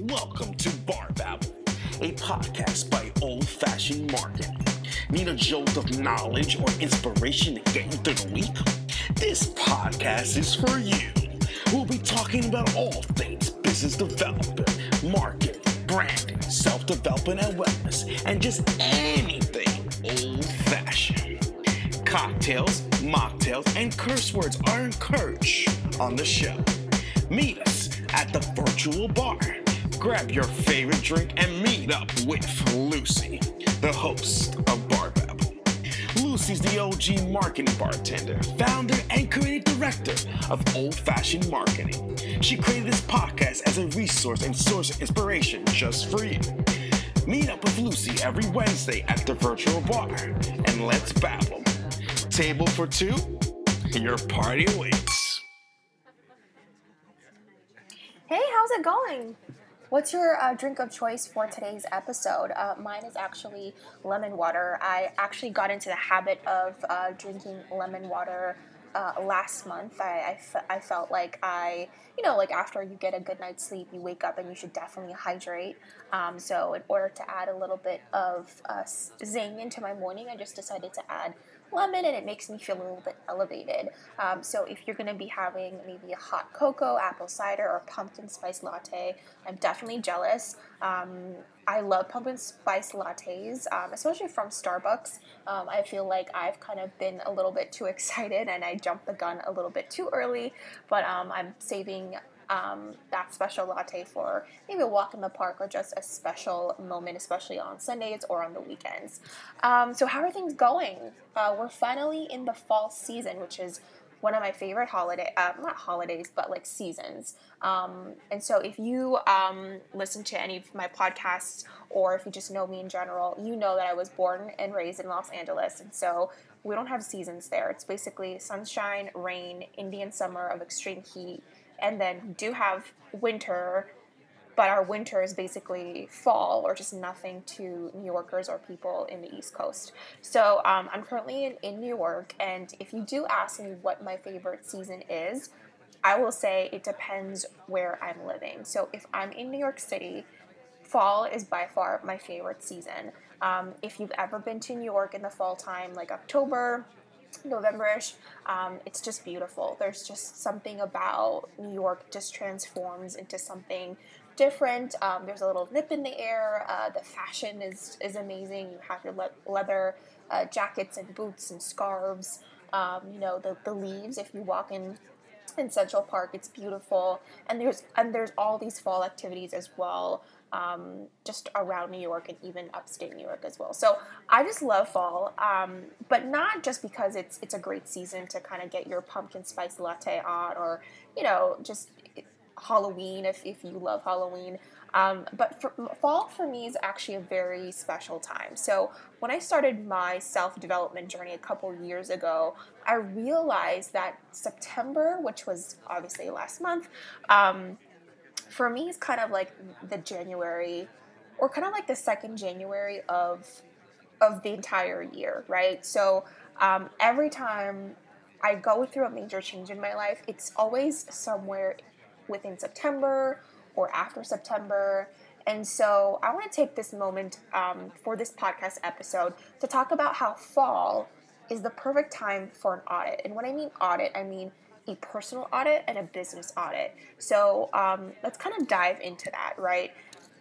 Welcome to Bar Babble, a podcast by Old Fashioned Marketing. Need a jolt of knowledge or inspiration to get you through the week? This podcast is for you. We'll be talking about all things business development, marketing, branding, self development, and wellness, and just anything old fashioned. Cocktails, mocktails, and curse words are encouraged on the show. Meet us at the virtual bar. Grab your favorite drink and meet up with Lucy, the host of Bar Babble. Lucy's the OG marketing bartender, founder, and creative director of Old Fashioned Marketing. She created this podcast as a resource and source of inspiration just for you. Meet up with Lucy every Wednesday at the virtual bar and let's babble. Table for two, your party waits. Hey, how's it going? What's your uh, drink of choice for today's episode? Uh, mine is actually lemon water. I actually got into the habit of uh, drinking lemon water uh, last month. I, I, felt like I, you know, like after you get a good night's sleep, you wake up and you should definitely hydrate. Um, so, in order to add a little bit of uh, zing into my morning, I just decided to add lemon and it makes me feel a little bit elevated. Um, so if you're going to be having maybe a hot cocoa, apple cider, or pumpkin spice latte, I'm definitely jealous. Um, I love pumpkin spice lattes, um, especially from Starbucks. Um, I feel like I've kind of been a little bit too excited and I jumped the gun a little bit too early, but um, I'm saving um, that special latte for maybe a walk in the park or just a special moment, especially on Sundays or on the weekends. Um, so, how are things going? Uh, we're finally in the fall season, which is one of my favorite holiday, uh, not holidays, but like seasons. Um, and so, if you um, listen to any of my podcasts or if you just know me in general, you know that I was born and raised in Los Angeles. And so, we don't have seasons there. It's basically sunshine, rain, Indian summer of extreme heat and then do have winter, but our winter is basically fall or just nothing to New Yorkers or people in the East Coast. So um, I'm currently in, in New York, and if you do ask me what my favorite season is, I will say it depends where I'm living. So if I'm in New York City, fall is by far my favorite season. Um, if you've ever been to New York in the fall time, like October, Novemberish. Um, it's just beautiful. There's just something about New York just transforms into something different. Um, there's a little nip in the air. Uh, the fashion is is amazing. You have your le- leather uh, jackets and boots and scarves. Um, you know the the leaves. If you walk in in Central Park, it's beautiful. And there's and there's all these fall activities as well um, just around New York and even upstate New York as well. So I just love fall, um, but not just because it's it's a great season to kind of get your pumpkin spice latte on, or you know just Halloween if if you love Halloween. Um, but for, fall for me is actually a very special time. So when I started my self development journey a couple years ago, I realized that September, which was obviously last month, um, for me it's kind of like the January or kind of like the second January of of the entire year, right? So um, every time I go through a major change in my life, it's always somewhere within September or after September. And so I want to take this moment um, for this podcast episode to talk about how fall is the perfect time for an audit. And when I mean audit, I mean a personal audit and a business audit. So um, let's kind of dive into that, right?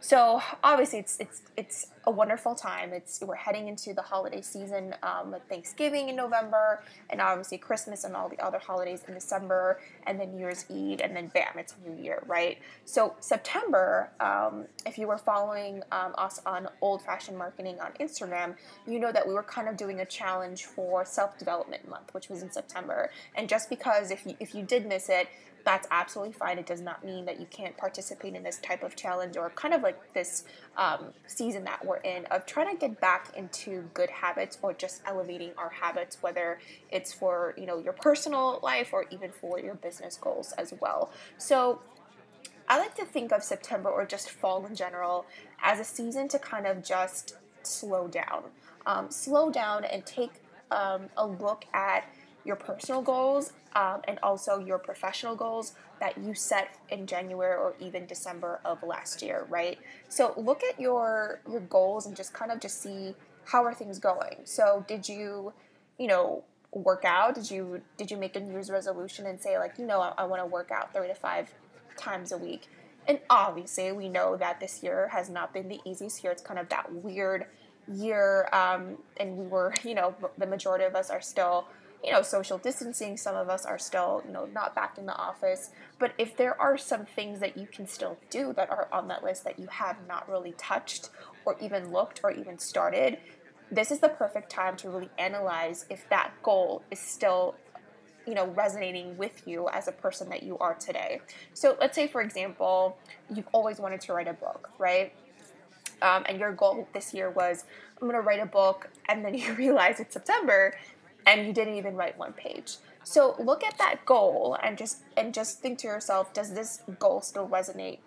So obviously, it's it's it's a wonderful time. It's we're heading into the holiday season um, with Thanksgiving in November, and obviously Christmas and all the other holidays in December, and then New Year's Eve, and then bam, it's New Year, right? So September, um, if you were following um, us on Old Fashioned Marketing on Instagram, you know that we were kind of doing a challenge for Self Development Month, which was in September. And just because if you if you did miss it, that's absolutely fine. It does not mean that you can't participate in this type of challenge or kind of like this um, season that we're in of trying to get back into good habits or just elevating our habits, whether it's for you know your personal life or even for your business goals as well. So I like to think of September or just fall in general as a season to kind of just slow down, um, slow down and take um, a look at your personal goals um, and also your professional goals that you set in January or even December of last year, right? So look at your your goals and just kind of just see how are things going. So did you, you know, work out? Did you did you make a New Year's resolution and say like, you know, I, I want to work out three to five times a week? And obviously, we know that this year has not been the easiest year. It's kind of that weird year, um, and we were, you know, the majority of us are still, you know, social distancing. Some of us are still, you know, not back in the office. But if there are some things that you can still do that are on that list that you have not really touched or even looked or even started, this is the perfect time to really analyze if that goal is still you know resonating with you as a person that you are today so let's say for example you've always wanted to write a book right um, and your goal this year was i'm going to write a book and then you realize it's september and you didn't even write one page. So look at that goal and just and just think to yourself does this goal still resonate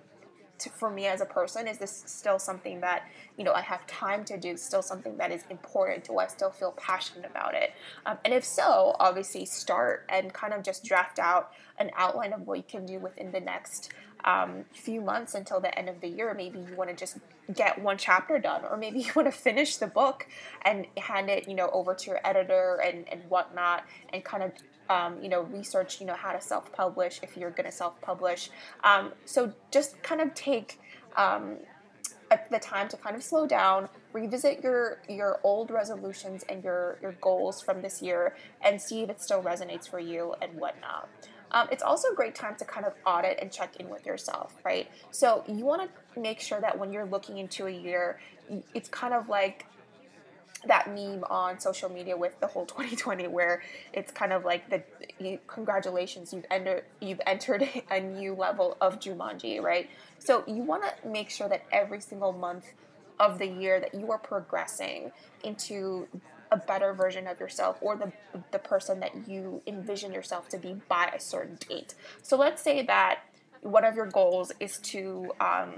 to, for me as a person? Is this still something that you know i have time to do still something that is important? Do i still feel passionate about it? Um, and if so obviously start and kind of just draft out an outline of what you can do within the next um, few months until the end of the year maybe you want to just get one chapter done or maybe you want to finish the book and hand it you know over to your editor and, and whatnot and kind of um, you know, research, you know, how to self-publish if you're going to self-publish. Um, so just kind of take um, the time to kind of slow down, revisit your your old resolutions and your your goals from this year, and see if it still resonates for you and whatnot. Um, it's also a great time to kind of audit and check in with yourself, right? So you want to make sure that when you're looking into a year, it's kind of like that meme on social media with the whole 2020 where it's kind of like the congratulations you've entered you've entered a new level of Jumanji right so you want to make sure that every single month of the year that you are progressing into a better version of yourself or the the person that you envision yourself to be by a certain date so let's say that one of your goals is to um,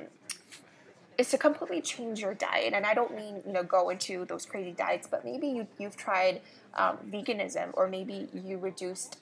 is to completely change your diet. And I don't mean, you know, go into those crazy diets, but maybe you, you've tried um, veganism or maybe you reduced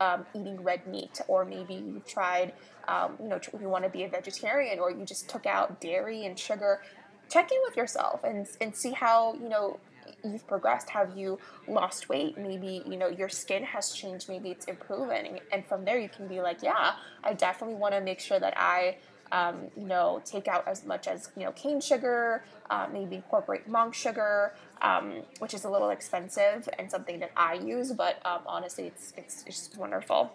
um, eating red meat or maybe you've tried, um, you know, you want to be a vegetarian or you just took out dairy and sugar. Check in with yourself and, and see how, you know, you've progressed have you lost weight maybe you know your skin has changed maybe it's improving and from there you can be like yeah i definitely want to make sure that i um, you know, take out as much as you know cane sugar, uh, maybe incorporate monk sugar, um, which is a little expensive and something that I use, but um, honestly, it's, it's just wonderful.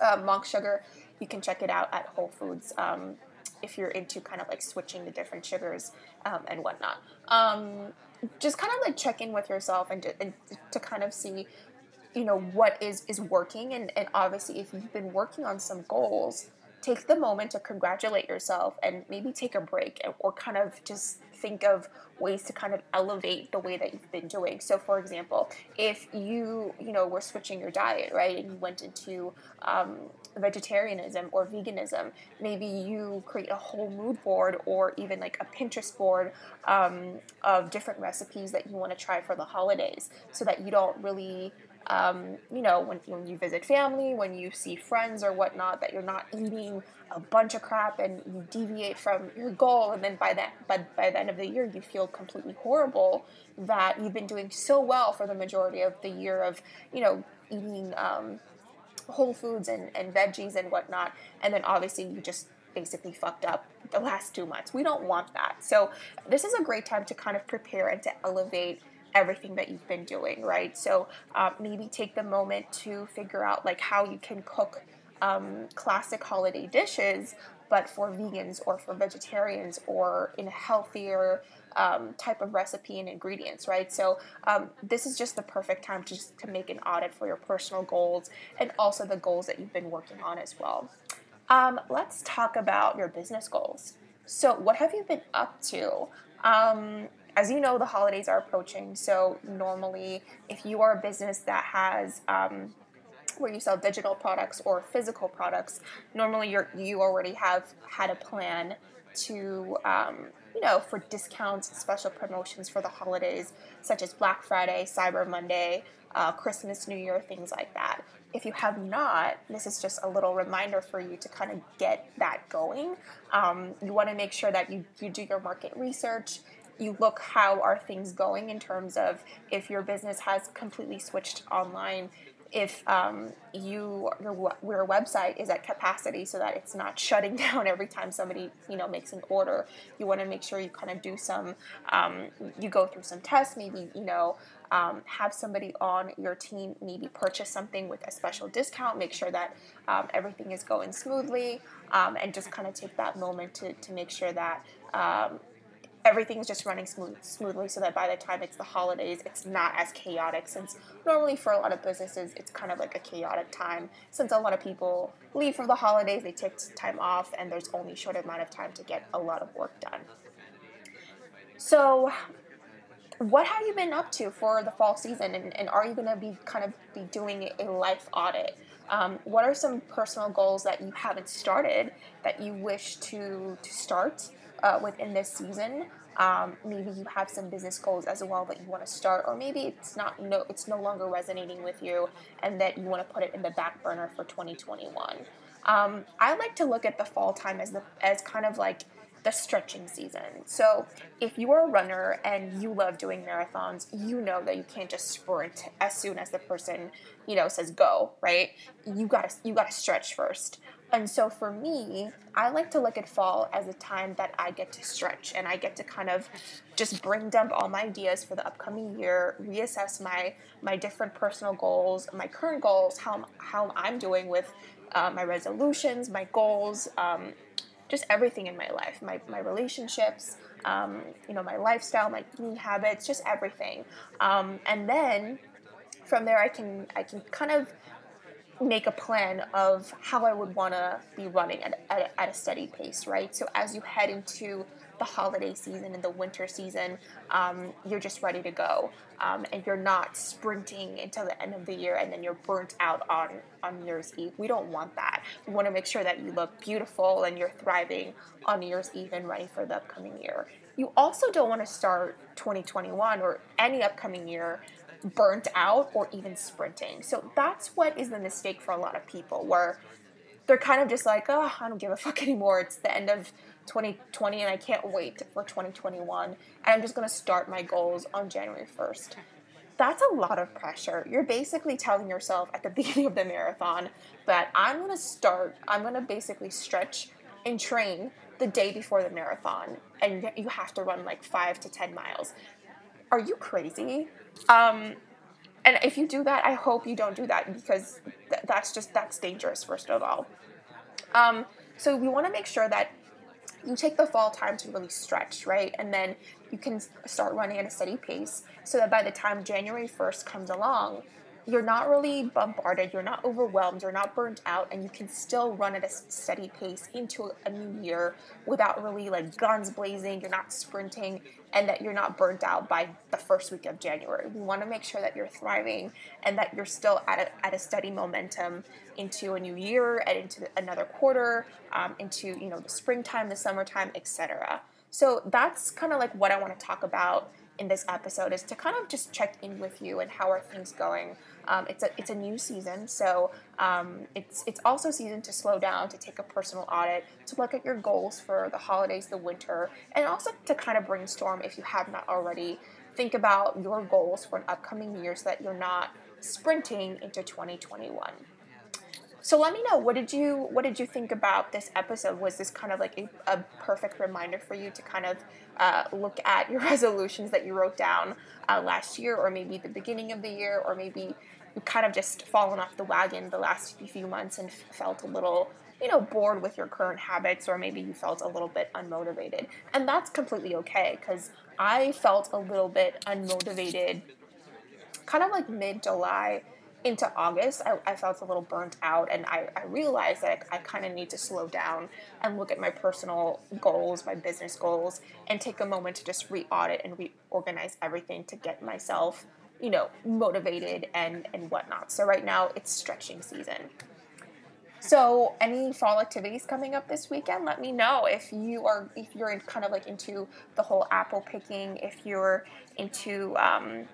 Uh, monk sugar, you can check it out at Whole Foods um, if you're into kind of like switching the different sugars um, and whatnot. Just kind of like check in with yourself and to, and to kind of see you know what is is working. And, and obviously if you've been working on some goals take the moment to congratulate yourself and maybe take a break or kind of just think of ways to kind of elevate the way that you've been doing. So, for example, if you you know were switching your diet, right, and you went into um, vegetarianism or veganism, maybe you create a whole mood board or even like a Pinterest board um, of different recipes that you want to try for the holidays, so that you don't really um, you know, when, when you visit family, when you see friends or whatnot, that you're not eating a bunch of crap and you deviate from your goal, and then by that, but by the end of the year, you feel completely horrible that you've been doing so well for the majority of the year of, you know, eating um, whole foods and, and veggies and whatnot, and then obviously you just basically fucked up the last two months. We don't want that. So this is a great time to kind of prepare and to elevate everything that you've been doing, right? So um, maybe take the moment to figure out like how you can cook um, classic holiday dishes, but for vegans or for vegetarians or in a healthier um, type of recipe and ingredients, right? So um, this is just the perfect time to just to make an audit for your personal goals and also the goals that you've been working on as well. Um, let's talk about your business goals. So, what have you been up to? As you know, the holidays are approaching. So normally, if you are a business that has um, where you sell digital products or physical products, normally you you already have had a plan to um, you know, for discounts, special promotions for the holidays, such as Black Friday, Cyber Monday, uh, Christmas, New Year, things like that. If you have not, this is just a little reminder for you to kind of get that going. Um, you want to make sure that you, you do your market research. You look how are things going in terms of if your business has completely switched online, if um, you your, your website is at capacity so that it's not shutting down every time somebody you know makes an order. You want to make sure you kind of do some um, you go through some tests maybe you know um, have somebody on your team maybe purchase something with a special discount make sure that um, everything is going smoothly um, and just kind of take that moment to, to make sure that um, everything's just running smooth, smoothly so that by the time it's the holidays it's not as chaotic since normally for a lot of businesses it's kind of like a chaotic time. Since a lot of people leave for the holidays they take time off and there's only a short amount of time to get a lot of work done. So what have you been up to for the fall season and, and are you going to be kind of be doing a life audit? Um, what are some personal goals that you haven't started that you wish to to start uh, within this season. Um, maybe you have some business goals as well that you want to start, or maybe it's not no it's no longer resonating with you, and that you want to put it in the back burner for 2021. Um, I like to look at the fall time as the as kind of like the stretching season. So if you are a runner and you love doing marathons, you know that you can't just sprint as soon as the person, you know, says go, right? You gotta you gotta stretch first. And so for me, I like to look at fall as a time that I get to stretch and I get to kind of just bring dump all my ideas for the upcoming year, reassess my my different personal goals, my current goals, how how I'm doing with uh, my resolutions, my goals, um, just everything in my life, my my relationships, um, you know, my lifestyle, my eating habits, just everything. Um, and then from there, I can I can kind of make a plan of how I would want to be running at, at, at, a steady pace, right? So as you head into the holiday season and the winter season, um, you're just ready to go, um, and you're not sprinting until the end of the year and then you're burnt out on on New Year's Eve. We don't want that. We want to make sure that you look beautiful and you're thriving on New Year's Eve and ready for the upcoming year. You also don't want to start 2021 or any upcoming year burnt out or even sprinting. So that's what is the mistake for a lot of people where they're kind of just like, oh, I don't give a fuck anymore. It's the end of 2020 and I can't wait for 2021. And I'm just going to start my goals on January 1st. That's a lot of pressure. You're basically telling yourself at the beginning of the marathon that I'm going to start, I'm going to basically stretch and train the day before the marathon. And you have to run like five to 10 miles. Are you crazy? Um, and if you do that, I hope you don't do that because th- that's just that's dangerous. First of all, um, so we want to make sure that you take the fall time to really stretch, right, and then you can start running at a steady pace, so that by the time January first comes along, you're not really bombarded, you're not overwhelmed, you're not burnt out, and you can still run at a steady pace into a new year without really like guns blazing, you're not sprinting, and that you're not burnt out by the first week of January. We want to make sure that you're thriving and that you're still at a, at a steady momentum into a new year and into another quarter, um, into you know the springtime, the summertime, etc. So that's kind of like what I want to talk about in this episode is to kind of just check in with you and how are things going. Um, it's a it's a new season, so um, it's it's also season to slow down, to take a personal audit, to look at your goals for the holidays, the winter, and also to kind of brainstorm if you have not already. Think about your goals for an upcoming year so that you're not sprinting into 2021. So let me know what did you what did you think about this episode? Was this kind of like a, a perfect reminder for you to kind of uh, look at your resolutions that you wrote down uh, last year, or maybe the beginning of the year, or maybe you kind of just fallen off the wagon the last few months and felt a little you know bored with your current habits or maybe you felt a little bit unmotivated. And that's completely okay because i felt a little bit unmotivated kind of like mid july into August, I, I, felt a little burnt out, and I, I realized that I, I kind of need to slow down and look at my personal goals, my business goals, and take a moment to just re audit and reorganize everything to get myself, you know, motivated and, and whatnot. So, right now, it's stretching season. So, any fall activities coming up this weekend? Let me know if you are if you're in kind of like into the whole apple picking, if you're into um,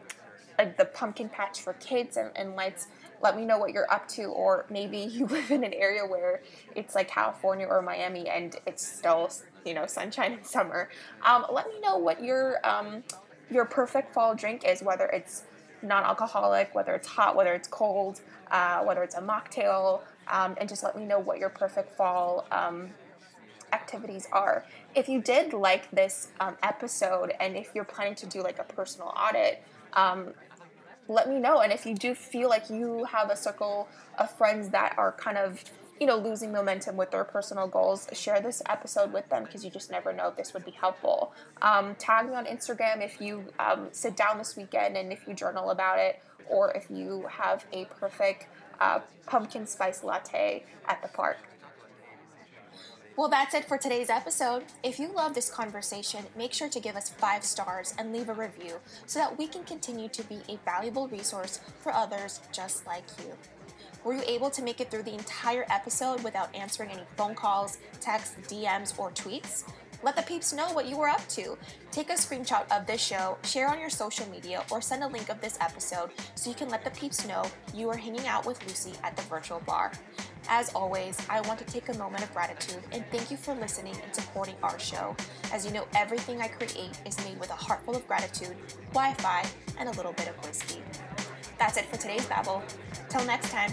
like the pumpkin patch for kids and, and lights. Let me know what you're up to, or maybe you live in an area where it's like California or Miami and it's still you know sunshine and summer. Um, let me know what your um, your perfect fall drink is, whether it's non-alcoholic, whether it's hot, whether it's cold, uh, whether it's a mocktail, um, and just let me know what your perfect fall um, activities are. If you did like this um, episode, and if you're planning to do like a personal audit, um, let me know. And if you do feel like you have a circle of friends that are kind of you know losing momentum with their personal goals share this episode with them because you just never know this would be helpful um, tag me on instagram if you um, sit down this weekend and if you journal about it or if you have a perfect uh, pumpkin spice latte at the park. Well, that's it for today's episode. If you love this conversation, make sure to give us five stars and leave a review so that we can continue to be a valuable resource for others just like you. Were you able to make it through the entire episode without answering any phone calls, texts, DMs, or tweets? Let the peeps know what you were up to. Take a screenshot of this show, share on your social media, or send a link of this episode so you can let the peeps know you are hanging out with Lucy at the virtual bar. As always, I want to take a moment of gratitude and thank you for listening and supporting our show. As you know, everything I create is made with a heart full of gratitude, Wi Fi, and a little bit of whiskey. That's it for today's Babble. Till next time.